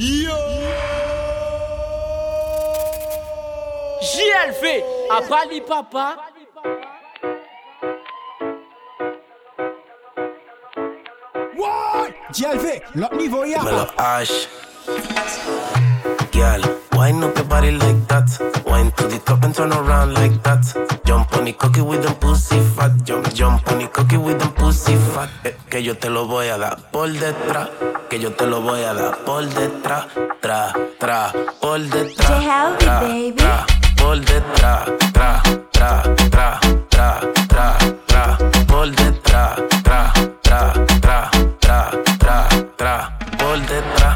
Yo JLV, à Pali Papa. What? JLV, lot niveau ya. Me lo ash. Girl, wine up your body like that. Wine to the top and turn around like that. Jump on the cocky with them pussy fat. Jump, jump on the cocky with them pussy fat. Eh, que yo te lo voy a dar por detrás. Que yo te lo voy a dar por detrás. Tra, tra, por detrás. Tra, tra, por detrás. Tra, tra, tra, tra, tra, tra. Por detrás. Tra, tra, tra, tra, tra, tra. Por detrás.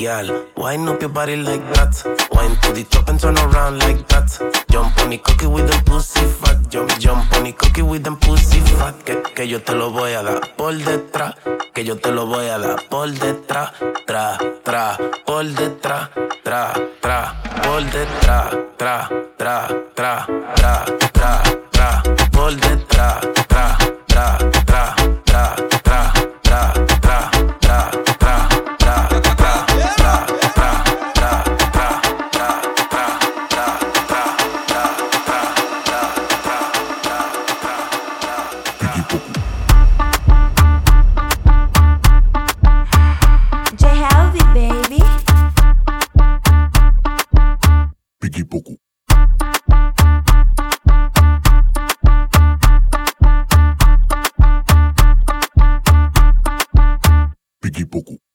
Girl, wine up your body like that. Wine to the top and turn around like that. Jump on the cocky with them pussy fat. Jump, jump on the cocky with them pussy fat. Que, que yo te lo voy a dar por detrás. Que yo te lo voy a dar por detrás. Tra, tra, por detrás. Tra, tra, por detrás. Tra, tra, tra, tra, tra, tra, por detrás. Tra, tra, tra, Biggie Poco. Biggie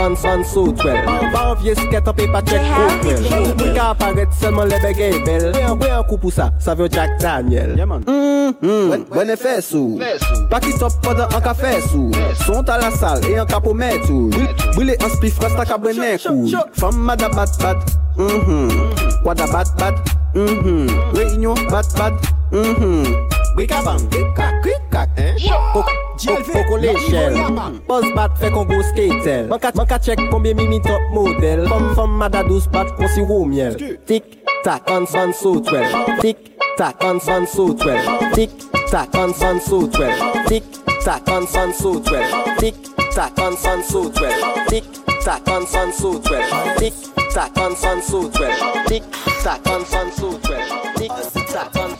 fans an sou twel. Ba an vie sket an pe pa chek koutwel Mwen ka aparet selman le bege e bel. Mwen an kou pou sa, sa vyo Jack Daniel. Mwen e fè sou. Paki top poda an ka fè sou. Son ta la sal e an ka pou mè tou Bwile an spif rasta ka brene kou. Fam mada bat bat. Mm-hmm. Wada bat bat. Mm-hmm. Reunion bat bat. Mm-hmm. Brika bang, brika, krikak Kok Koko l'échelle Boss bat fe kon go skatel Man ka, check konbyen mimi top model. Fom fom mada dous bat kon si wou miel Tik tak an san so twel. Tik tak an san so twel. Tik tak an san so twel. Tik tak an san so twel. Tik tak an san so twel. Tik tak an san so twel. Tik tak an san so twel. Tik tak an san so twel. Tik tak an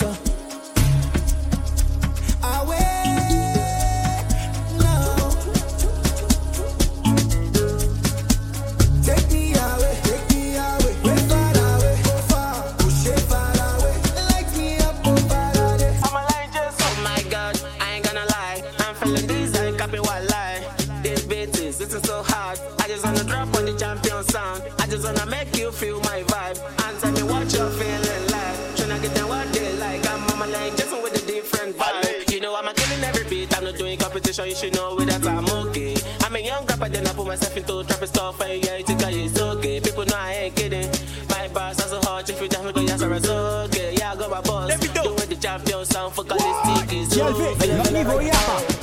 you feel my vibe. And tell me what you're feeling like. Tryna get them what they like. I'm on my lane, just with a different vibe. You know I'm killing every beat. I'm not doing competition, you should know that I'm okay. I'm a young rapper, then I put myself into trap stuff. And yeah, you think I it's okay. People know I ain't kidding. My bars are so hard, if you me, go, yes, it's okay. Yeah, I got my boss. Doing the champion sound for Calistic is Jalve, lot niveau yapa. Raitao,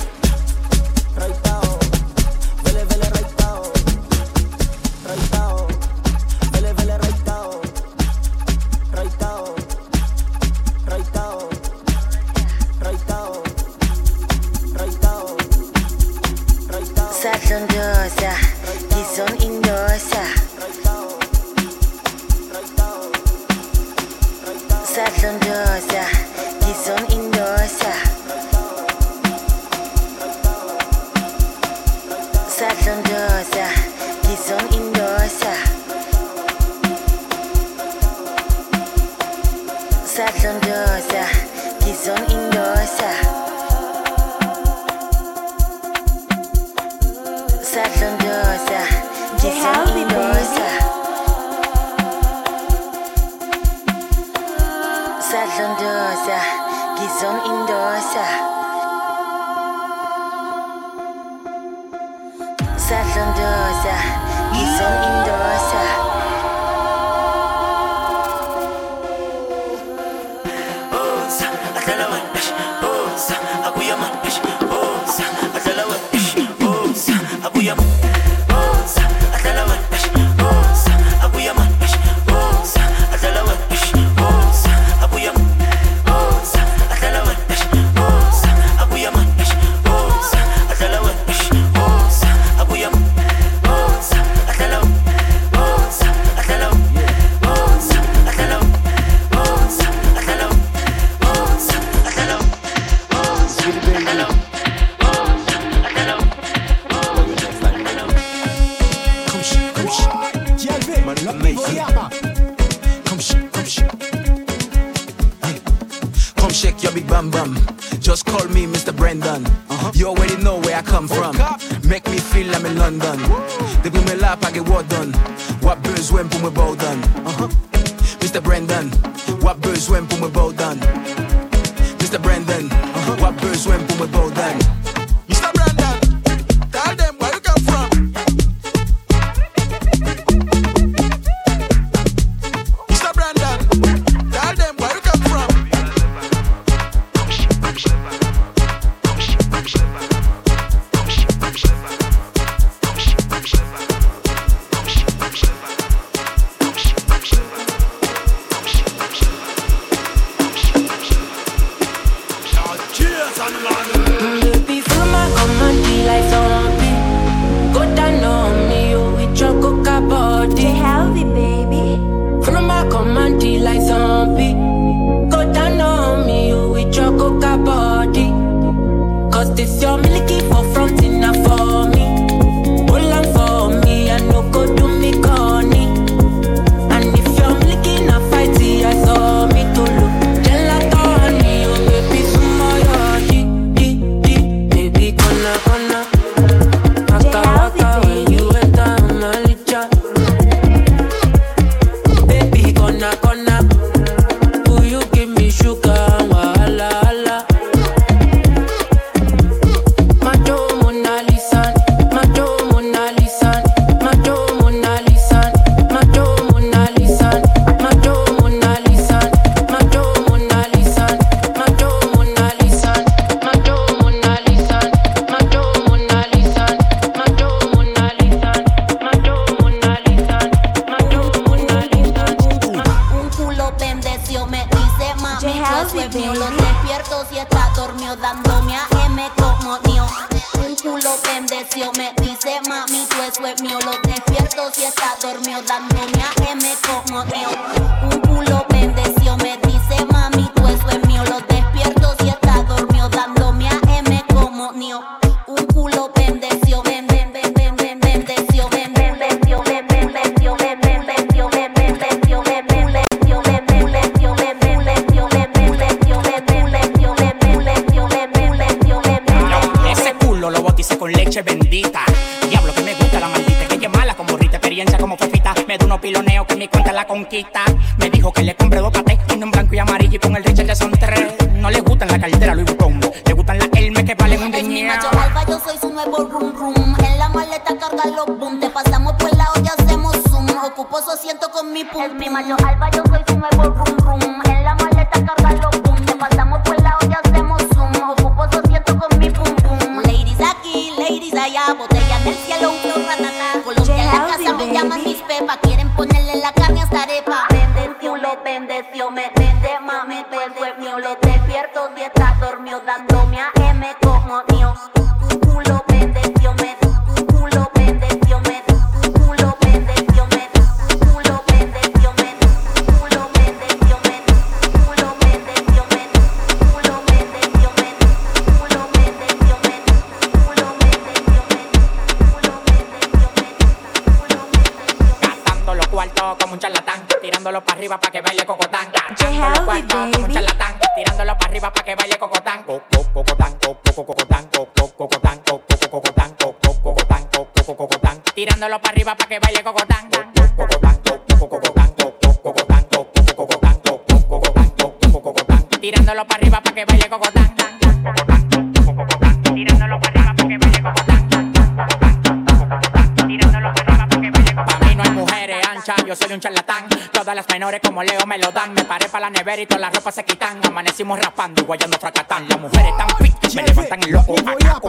Sat on the other, he's on indoor. Depi mwen la pa ge wadon Wap bezwen pou mwen bowdan uh -huh. Mr. Brandon Wap bezwen pou mwen bowdan Mr. Brandon uh -huh. Wap bezwen pou mwen bowdan En la maleta carga los boom. Te pasamos por la olla, hacemos zoom. Ocupo su asiento con mi pum. El prima yo alba, yo soy su nuevo rum. tirándolo para arriba para que baile cocotán. Tirándolo para arriba para que baile cocotán. Tirándolo para arriba para que baile cocotán. Tirándolo para arriba para que baile cocotán. Para mí no hay mujeres anchas, yo soy un charlatán. Todas las menores como Leo me lo dan. Me paré para la nevera y todas las ropas se quitan. Amanecimos raspando y guayando fracatán. Las mujeres tan fit, me levantan el loco. Acá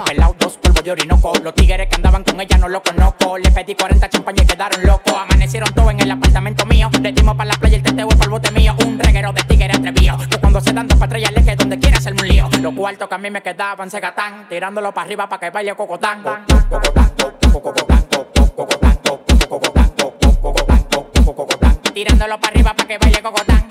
de Orinoco. Los tigres que andaban con ella no lo conozco. Le pedí 40 champañas y quedaron locos. Amanecieron todos en el apartamento mío. Le dimos para la playa el teteo para el bote mío. Un reguero de tigres atrevido. Que cuando se dan dos patrullas le que donde quiera hacerme un lío. Los cuartos que a mí me quedaban se gatan. Tirándolo para arriba para que baile cocotán. Tirándolo para arriba para que baile cocotán.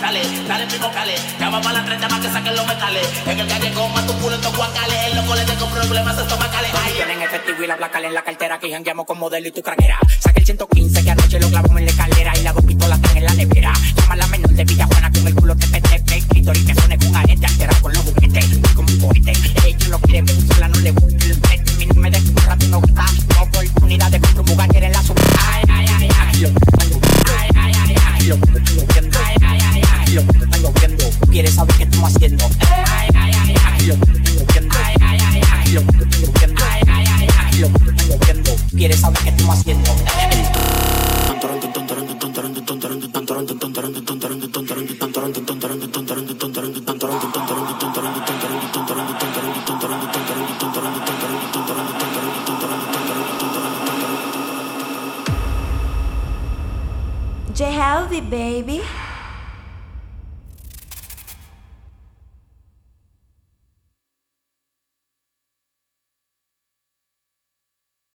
Cale, dale primo cale, llama para la 30 para que saquen los metales. En el calle con tu culo en guacales, el loco le tengo problemas estomacales. Ay, Tienen efectivo y la placa en la cartera que jangueamos con modelo y tu craquera. Saque el 115 que anoche lo clavamos en la escalera y las dos pistolas están en la nevera. Llama a la menor de Villajuana con el culo te pete, y que suene con arete altera con los juguetes, como un cohete. Ellos lo quieren, Quieres saber qué estamos haciendo. J Healthy, baby.